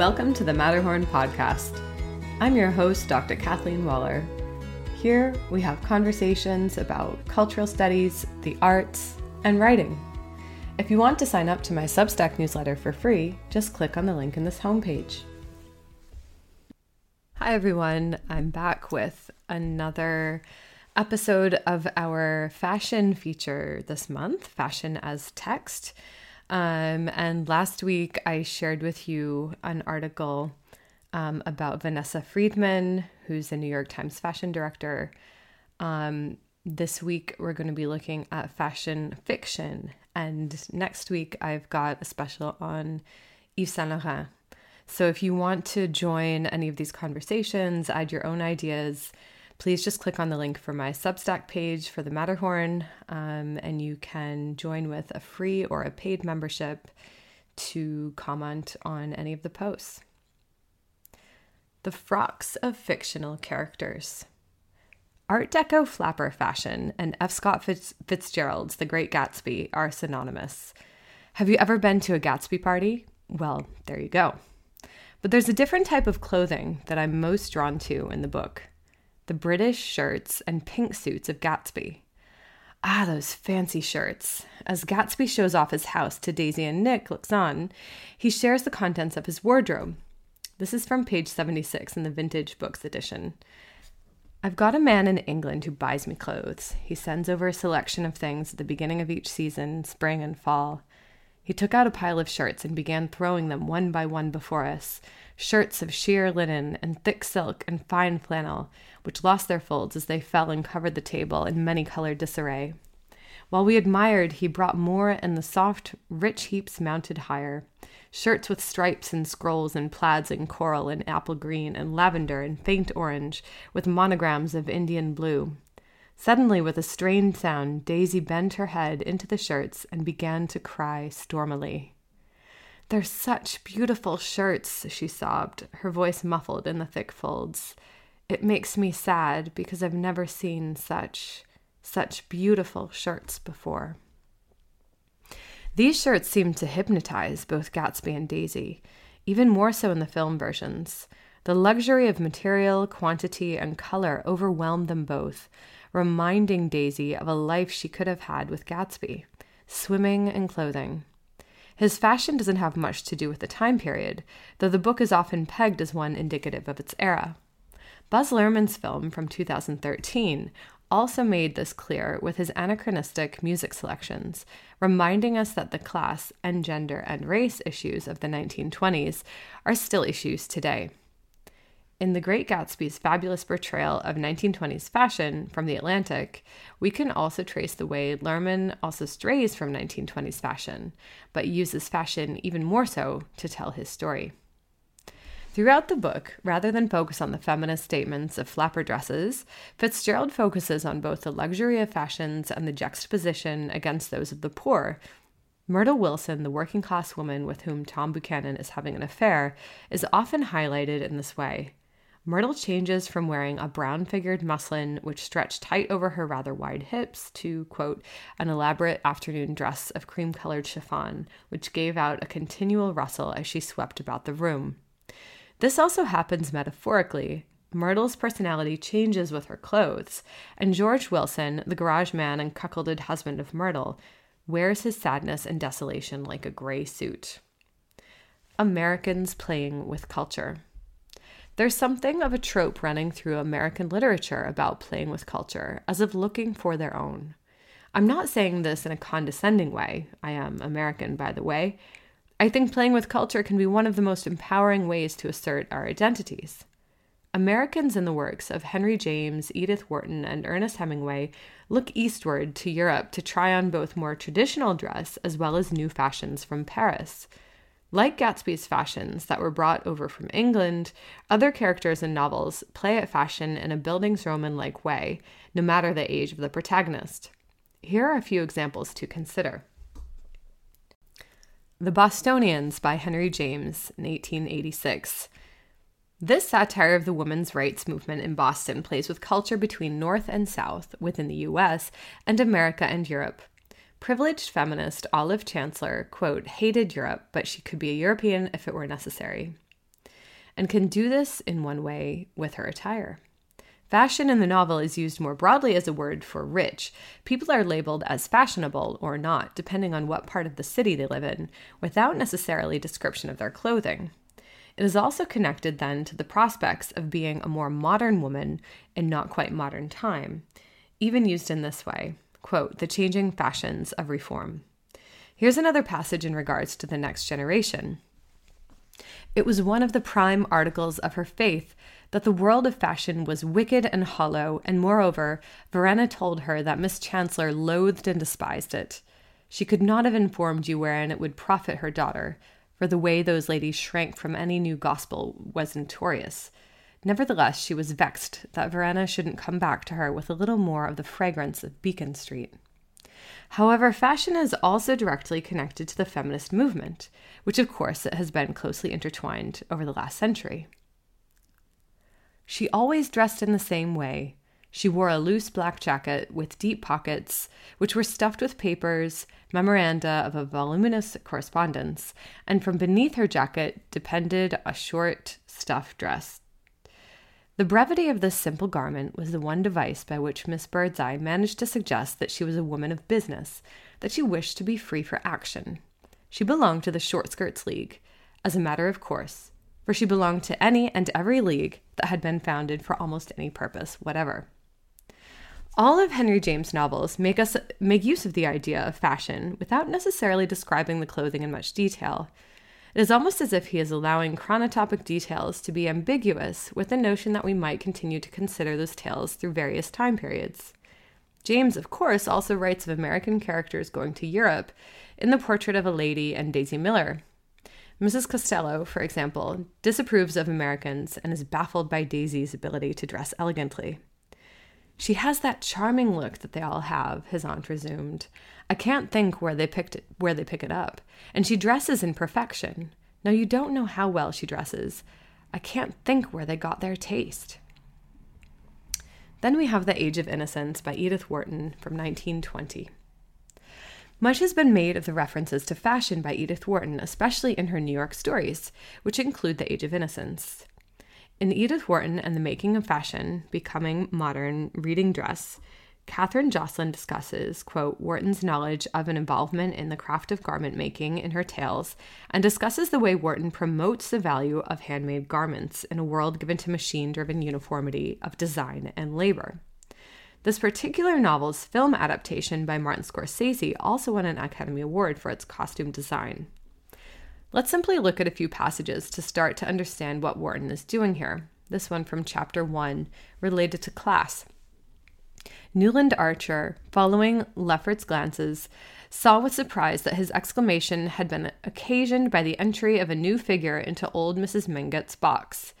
Welcome to the Matterhorn Podcast. I'm your host, Dr. Kathleen Waller. Here we have conversations about cultural studies, the arts, and writing. If you want to sign up to my Substack newsletter for free, just click on the link in this homepage. Hi, everyone. I'm back with another episode of our fashion feature this month Fashion as Text. Um, and last week, I shared with you an article um, about Vanessa Friedman, who's the New York Times fashion director. Um, this week, we're going to be looking at fashion fiction. And next week, I've got a special on Yves Saint Laurent. So if you want to join any of these conversations, add your own ideas, please just click on the link for my Substack page for the Matterhorn, um, and you can join with a free or a paid membership to comment on any of the posts. The frocks of fictional characters. Art Deco flapper fashion and F. Scott Fitz- Fitzgerald's The Great Gatsby are synonymous. Have you ever been to a Gatsby party? Well, there you go. But there's a different type of clothing that I'm most drawn to in the book the British shirts and pink suits of Gatsby. Ah, those fancy shirts. As Gatsby shows off his house to Daisy and Nick looks on, he shares the contents of his wardrobe. This is from page 76 in the Vintage Books edition. I've got a man in England who buys me clothes. He sends over a selection of things at the beginning of each season, spring and fall. He took out a pile of shirts and began throwing them one by one before us, shirts of sheer linen and thick silk and fine flannel, which lost their folds as they fell and covered the table in many colored disarray. While we admired, he brought more, and the soft, rich heaps mounted higher. Shirts with stripes and scrolls and plaids and coral and apple green and lavender and faint orange, with monograms of Indian blue. Suddenly, with a strained sound, Daisy bent her head into the shirts and began to cry stormily. They're such beautiful shirts, she sobbed, her voice muffled in the thick folds. It makes me sad because I've never seen such, such beautiful shirts before. These shirts seemed to hypnotize both Gatsby and Daisy, even more so in the film versions. The luxury of material, quantity, and color overwhelmed them both, reminding Daisy of a life she could have had with Gatsby swimming and clothing. His fashion doesn't have much to do with the time period, though the book is often pegged as one indicative of its era. Baz Luhrmann's film from 2013 also made this clear with his anachronistic music selections, reminding us that the class and gender and race issues of the 1920s are still issues today. In The Great Gatsby's fabulous portrayal of 1920s fashion from The Atlantic, we can also trace the way Luhrmann also strays from 1920s fashion, but uses fashion even more so to tell his story. Throughout the book, rather than focus on the feminist statements of flapper dresses, Fitzgerald focuses on both the luxury of fashions and the juxtaposition against those of the poor. Myrtle Wilson, the working class woman with whom Tom Buchanan is having an affair, is often highlighted in this way. Myrtle changes from wearing a brown figured muslin, which stretched tight over her rather wide hips, to, quote, an elaborate afternoon dress of cream colored chiffon, which gave out a continual rustle as she swept about the room. This also happens metaphorically. Myrtle's personality changes with her clothes, and George Wilson, the garage man and cuckolded husband of Myrtle, wears his sadness and desolation like a gray suit. Americans playing with culture. There's something of a trope running through American literature about playing with culture, as of looking for their own. I'm not saying this in a condescending way. I am American, by the way. I think playing with culture can be one of the most empowering ways to assert our identities. Americans in the works of Henry James, Edith Wharton, and Ernest Hemingway look eastward to Europe to try on both more traditional dress as well as new fashions from Paris. Like Gatsby's fashions that were brought over from England, other characters in novels play at fashion in a Bildungsroman like way, no matter the age of the protagonist. Here are a few examples to consider. The Bostonians by Henry James in 1886. This satire of the women's rights movement in Boston plays with culture between North and South within the US and America and Europe. Privileged feminist Olive Chancellor, quote, hated Europe, but she could be a European if it were necessary. and can do this in one way with her attire. Fashion in the novel is used more broadly as a word for rich. People are labeled as fashionable or not, depending on what part of the city they live in, without necessarily description of their clothing. It is also connected then to the prospects of being a more modern woman in not quite modern time, even used in this way quote, the changing fashions of reform. Here's another passage in regards to the next generation. It was one of the prime articles of her faith that the world of fashion was wicked and hollow, and moreover, Verena told her that Miss Chancellor loathed and despised it. She could not have informed you wherein it would profit her daughter, for the way those ladies shrank from any new gospel was notorious. Nevertheless, she was vexed that Verena shouldn't come back to her with a little more of the fragrance of Beacon Street. However, fashion is also directly connected to the feminist movement, which of course has been closely intertwined over the last century. She always dressed in the same way. She wore a loose black jacket with deep pockets, which were stuffed with papers, memoranda of a voluminous correspondence, and from beneath her jacket depended a short stuff dress. The brevity of this simple garment was the one device by which Miss Birdseye managed to suggest that she was a woman of business, that she wished to be free for action. She belonged to the Short Skirts League, as a matter of course, for she belonged to any and every league that had been founded for almost any purpose whatever. All of Henry James' novels make us make use of the idea of fashion without necessarily describing the clothing in much detail. It is almost as if he is allowing chronotopic details to be ambiguous with the notion that we might continue to consider those tales through various time periods. James, of course, also writes of American characters going to Europe in the portrait of a lady and Daisy Miller, Mrs. Costello, for example, disapproves of Americans and is baffled by Daisy's ability to dress elegantly. She has that charming look that they all have, his aunt resumed. I can't think where they picked it, where they pick it up. And she dresses in perfection. Now you don't know how well she dresses. I can't think where they got their taste. Then we have The Age of Innocence by Edith Wharton from 1920. Much has been made of the references to fashion by Edith Wharton, especially in her New York stories, which include The Age of Innocence. In Edith Wharton and the Making of Fashion, Becoming Modern, Reading Dress, Katherine Joslin discusses, quote, Wharton's knowledge of an involvement in the craft of garment making in her tales and discusses the way Wharton promotes the value of handmade garments in a world given to machine driven uniformity of design and labor. This particular novel's film adaptation by Martin Scorsese also won an Academy Award for its costume design. Let's simply look at a few passages to start to understand what Wharton is doing here. This one from chapter 1, related to class. Newland Archer, following Lefferts's glances, saw with surprise that his exclamation had been occasioned by the entry of a new figure into old Mrs. Mingott's box.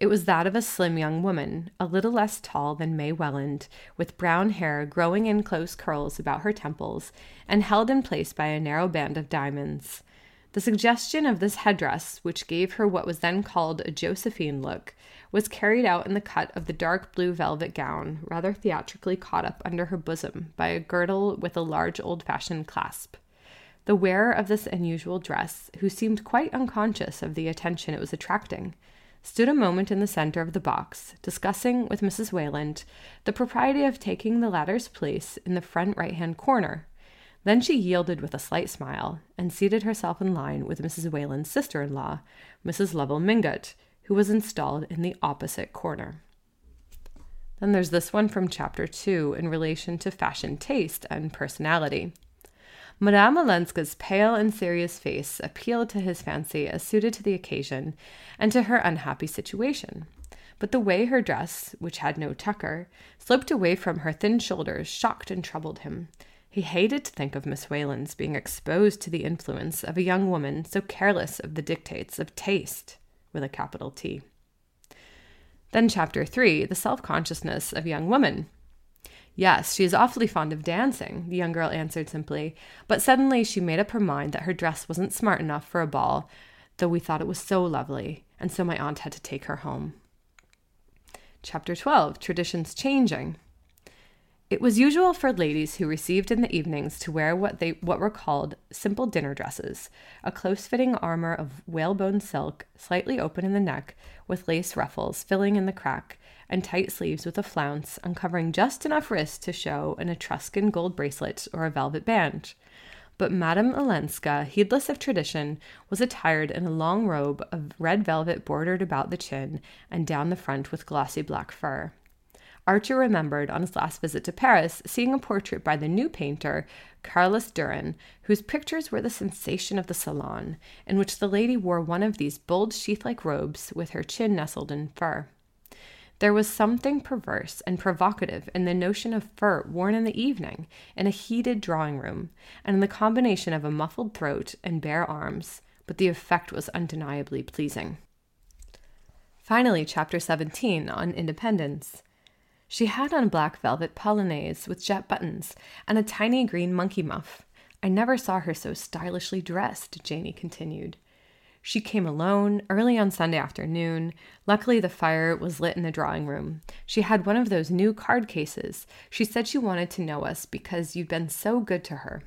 It was that of a slim young woman, a little less tall than May Welland, with brown hair growing in close curls about her temples and held in place by a narrow band of diamonds. The suggestion of this headdress, which gave her what was then called a Josephine look, was carried out in the cut of the dark blue velvet gown, rather theatrically caught up under her bosom by a girdle with a large old fashioned clasp. The wearer of this unusual dress, who seemed quite unconscious of the attention it was attracting, stood a moment in the center of the box, discussing with Mrs. Wayland the propriety of taking the latter's place in the front right hand corner. Then she yielded with a slight smile and seated herself in line with Mrs. Wayland's sister in law, Mrs. Lovell Mingott, who was installed in the opposite corner. Then there's this one from chapter 2 in relation to fashion taste and personality. Madame Olenska's pale and serious face appealed to his fancy as suited to the occasion and to her unhappy situation. But the way her dress, which had no tucker, sloped away from her thin shoulders shocked and troubled him. He hated to think of Miss Wayland's being exposed to the influence of a young woman so careless of the dictates of taste, with a capital T. Then, chapter three the self consciousness of young woman. Yes, she is awfully fond of dancing, the young girl answered simply, but suddenly she made up her mind that her dress wasn't smart enough for a ball, though we thought it was so lovely, and so my aunt had to take her home. Chapter 12 Traditions Changing. It was usual for ladies who received in the evenings to wear what they what were called simple dinner dresses, a close-fitting armor of whalebone silk, slightly open in the neck, with lace ruffles filling in the crack, and tight sleeves with a flounce, uncovering just enough wrist to show an Etruscan gold bracelet or a velvet band. But Madame Olenska, heedless of tradition, was attired in a long robe of red velvet bordered about the chin and down the front with glossy black fur. Archer remembered on his last visit to Paris seeing a portrait by the new painter, Carlos Duran, whose pictures were the sensation of the salon, in which the lady wore one of these bold sheath like robes with her chin nestled in fur. There was something perverse and provocative in the notion of fur worn in the evening, in a heated drawing room, and in the combination of a muffled throat and bare arms, but the effect was undeniably pleasing. Finally, chapter 17 on independence. She had on black velvet polonaise with jet buttons and a tiny green monkey muff. I never saw her so stylishly dressed, Janey continued. She came alone, early on Sunday afternoon. Luckily, the fire was lit in the drawing room. She had one of those new card cases. She said she wanted to know us because you'd been so good to her.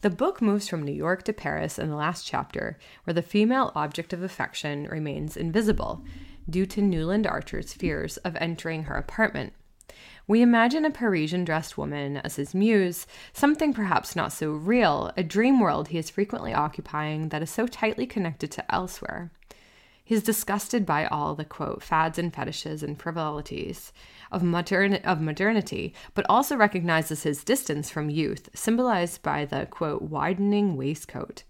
The book moves from New York to Paris in the last chapter, where the female object of affection remains invisible due to Newland Archer's fears of entering her apartment. We imagine a Parisian dressed woman as his muse, something perhaps not so real, a dream world he is frequently occupying that is so tightly connected to elsewhere. He is disgusted by all the quote fads and fetishes and frivolities of, modern, of modernity, but also recognizes his distance from youth, symbolized by the quote widening waistcoat.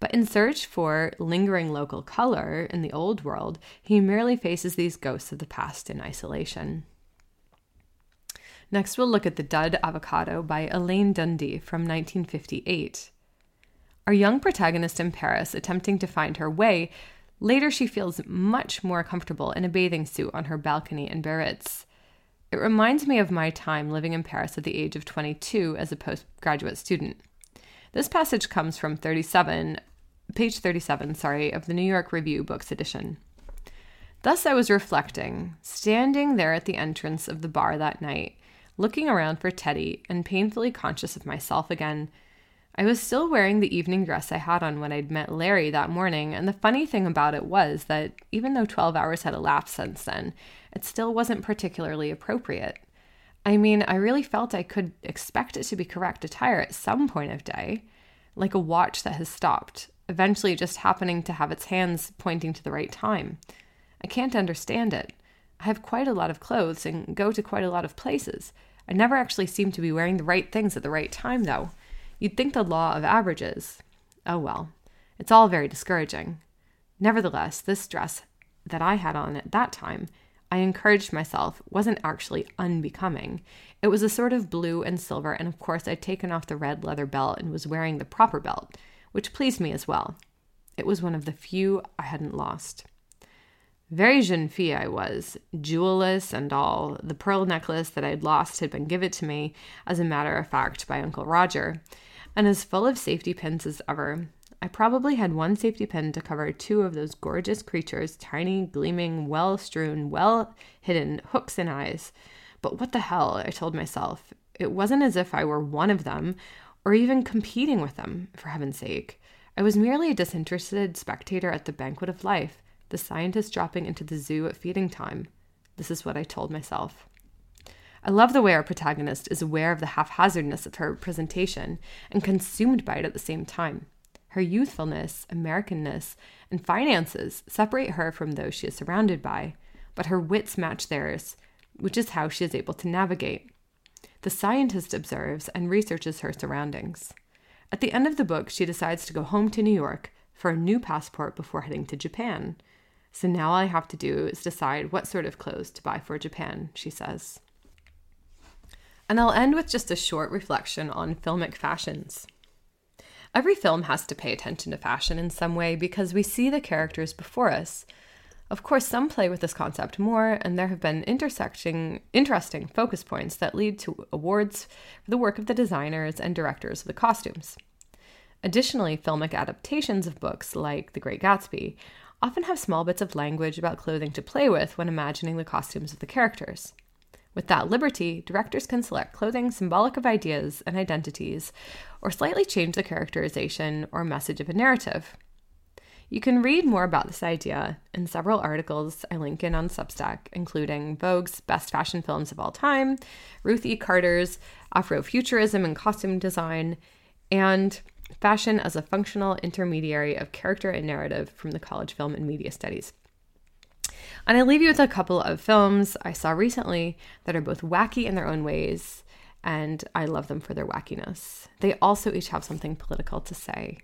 But in search for lingering local color in the old world, he merely faces these ghosts of the past in isolation. Next, we'll look at The Dud Avocado by Elaine Dundy from 1958. Our young protagonist in Paris, attempting to find her way, later she feels much more comfortable in a bathing suit on her balcony in Biarritz. It reminds me of my time living in Paris at the age of 22 as a postgraduate student. This passage comes from 37, page 37, sorry, of the New York Review Books edition. Thus I was reflecting, standing there at the entrance of the bar that night, looking around for Teddy and painfully conscious of myself again. I was still wearing the evening dress I had on when I'd met Larry that morning, and the funny thing about it was that even though 12 hours had elapsed since then, it still wasn't particularly appropriate. I mean, I really felt I could expect it to be correct attire at some point of day, like a watch that has stopped, eventually just happening to have its hands pointing to the right time. I can't understand it. I have quite a lot of clothes and go to quite a lot of places. I never actually seem to be wearing the right things at the right time, though. You'd think the law of averages. Oh well, it's all very discouraging. Nevertheless, this dress that I had on at that time, I encouraged myself, wasn't actually unbecoming. It was a sort of blue and silver, and of course, I'd taken off the red leather belt and was wearing the proper belt, which pleased me as well. It was one of the few I hadn't lost. Very jeune fille I was, jewelless and all. The pearl necklace that I'd lost had been given to me, as a matter of fact, by Uncle Roger, and as full of safety pins as ever. I probably had one safety pin to cover two of those gorgeous creatures, tiny, gleaming, well strewn, well hidden hooks and eyes. But what the hell, I told myself. It wasn't as if I were one of them, or even competing with them, for heaven's sake. I was merely a disinterested spectator at the banquet of life the scientist dropping into the zoo at feeding time. This is what I told myself. I love the way our protagonist is aware of the haphazardness of her presentation and consumed by it at the same time. Her youthfulness, Americanness, and finances separate her from those she is surrounded by, but her wits match theirs, which is how she is able to navigate. The scientist observes and researches her surroundings. At the end of the book, she decides to go home to New York for a new passport before heading to Japan, so now all I have to do is decide what sort of clothes to buy for Japan, she says. And I'll end with just a short reflection on filmic fashions. Every film has to pay attention to fashion in some way because we see the characters before us. Of course, some play with this concept more, and there have been intersecting, interesting focus points that lead to awards for the work of the designers and directors of the costumes. Additionally, filmic adaptations of books like The Great Gatsby often have small bits of language about clothing to play with when imagining the costumes of the characters. With that liberty, directors can select clothing symbolic of ideas and identities, or slightly change the characterization or message of a narrative. You can read more about this idea in several articles I link in on Substack, including Vogue's Best Fashion Films of All Time, Ruth E. Carter's Afrofuturism and Costume Design, and Fashion as a Functional Intermediary of Character and Narrative from the College Film and Media Studies. And I leave you with a couple of films I saw recently that are both wacky in their own ways, and I love them for their wackiness. They also each have something political to say.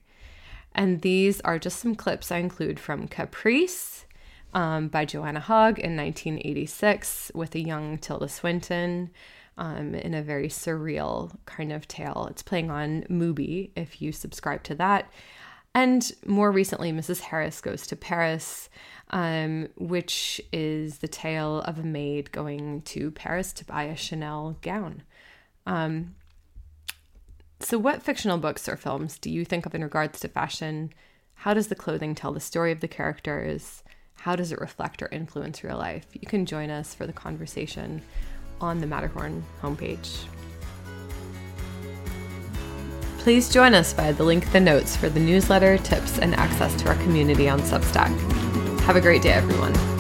And these are just some clips I include from Caprice um, by Joanna Hogg in 1986 with a young Tilda Swinton um, in a very surreal kind of tale. It's playing on Mubi if you subscribe to that. And more recently, Mrs. Harris Goes to Paris, um, which is the tale of a maid going to Paris to buy a Chanel gown. Um, so, what fictional books or films do you think of in regards to fashion? How does the clothing tell the story of the characters? How does it reflect or influence real life? You can join us for the conversation on the Matterhorn homepage. Please join us via the link in the notes for the newsletter, tips, and access to our community on Substack. Have a great day, everyone.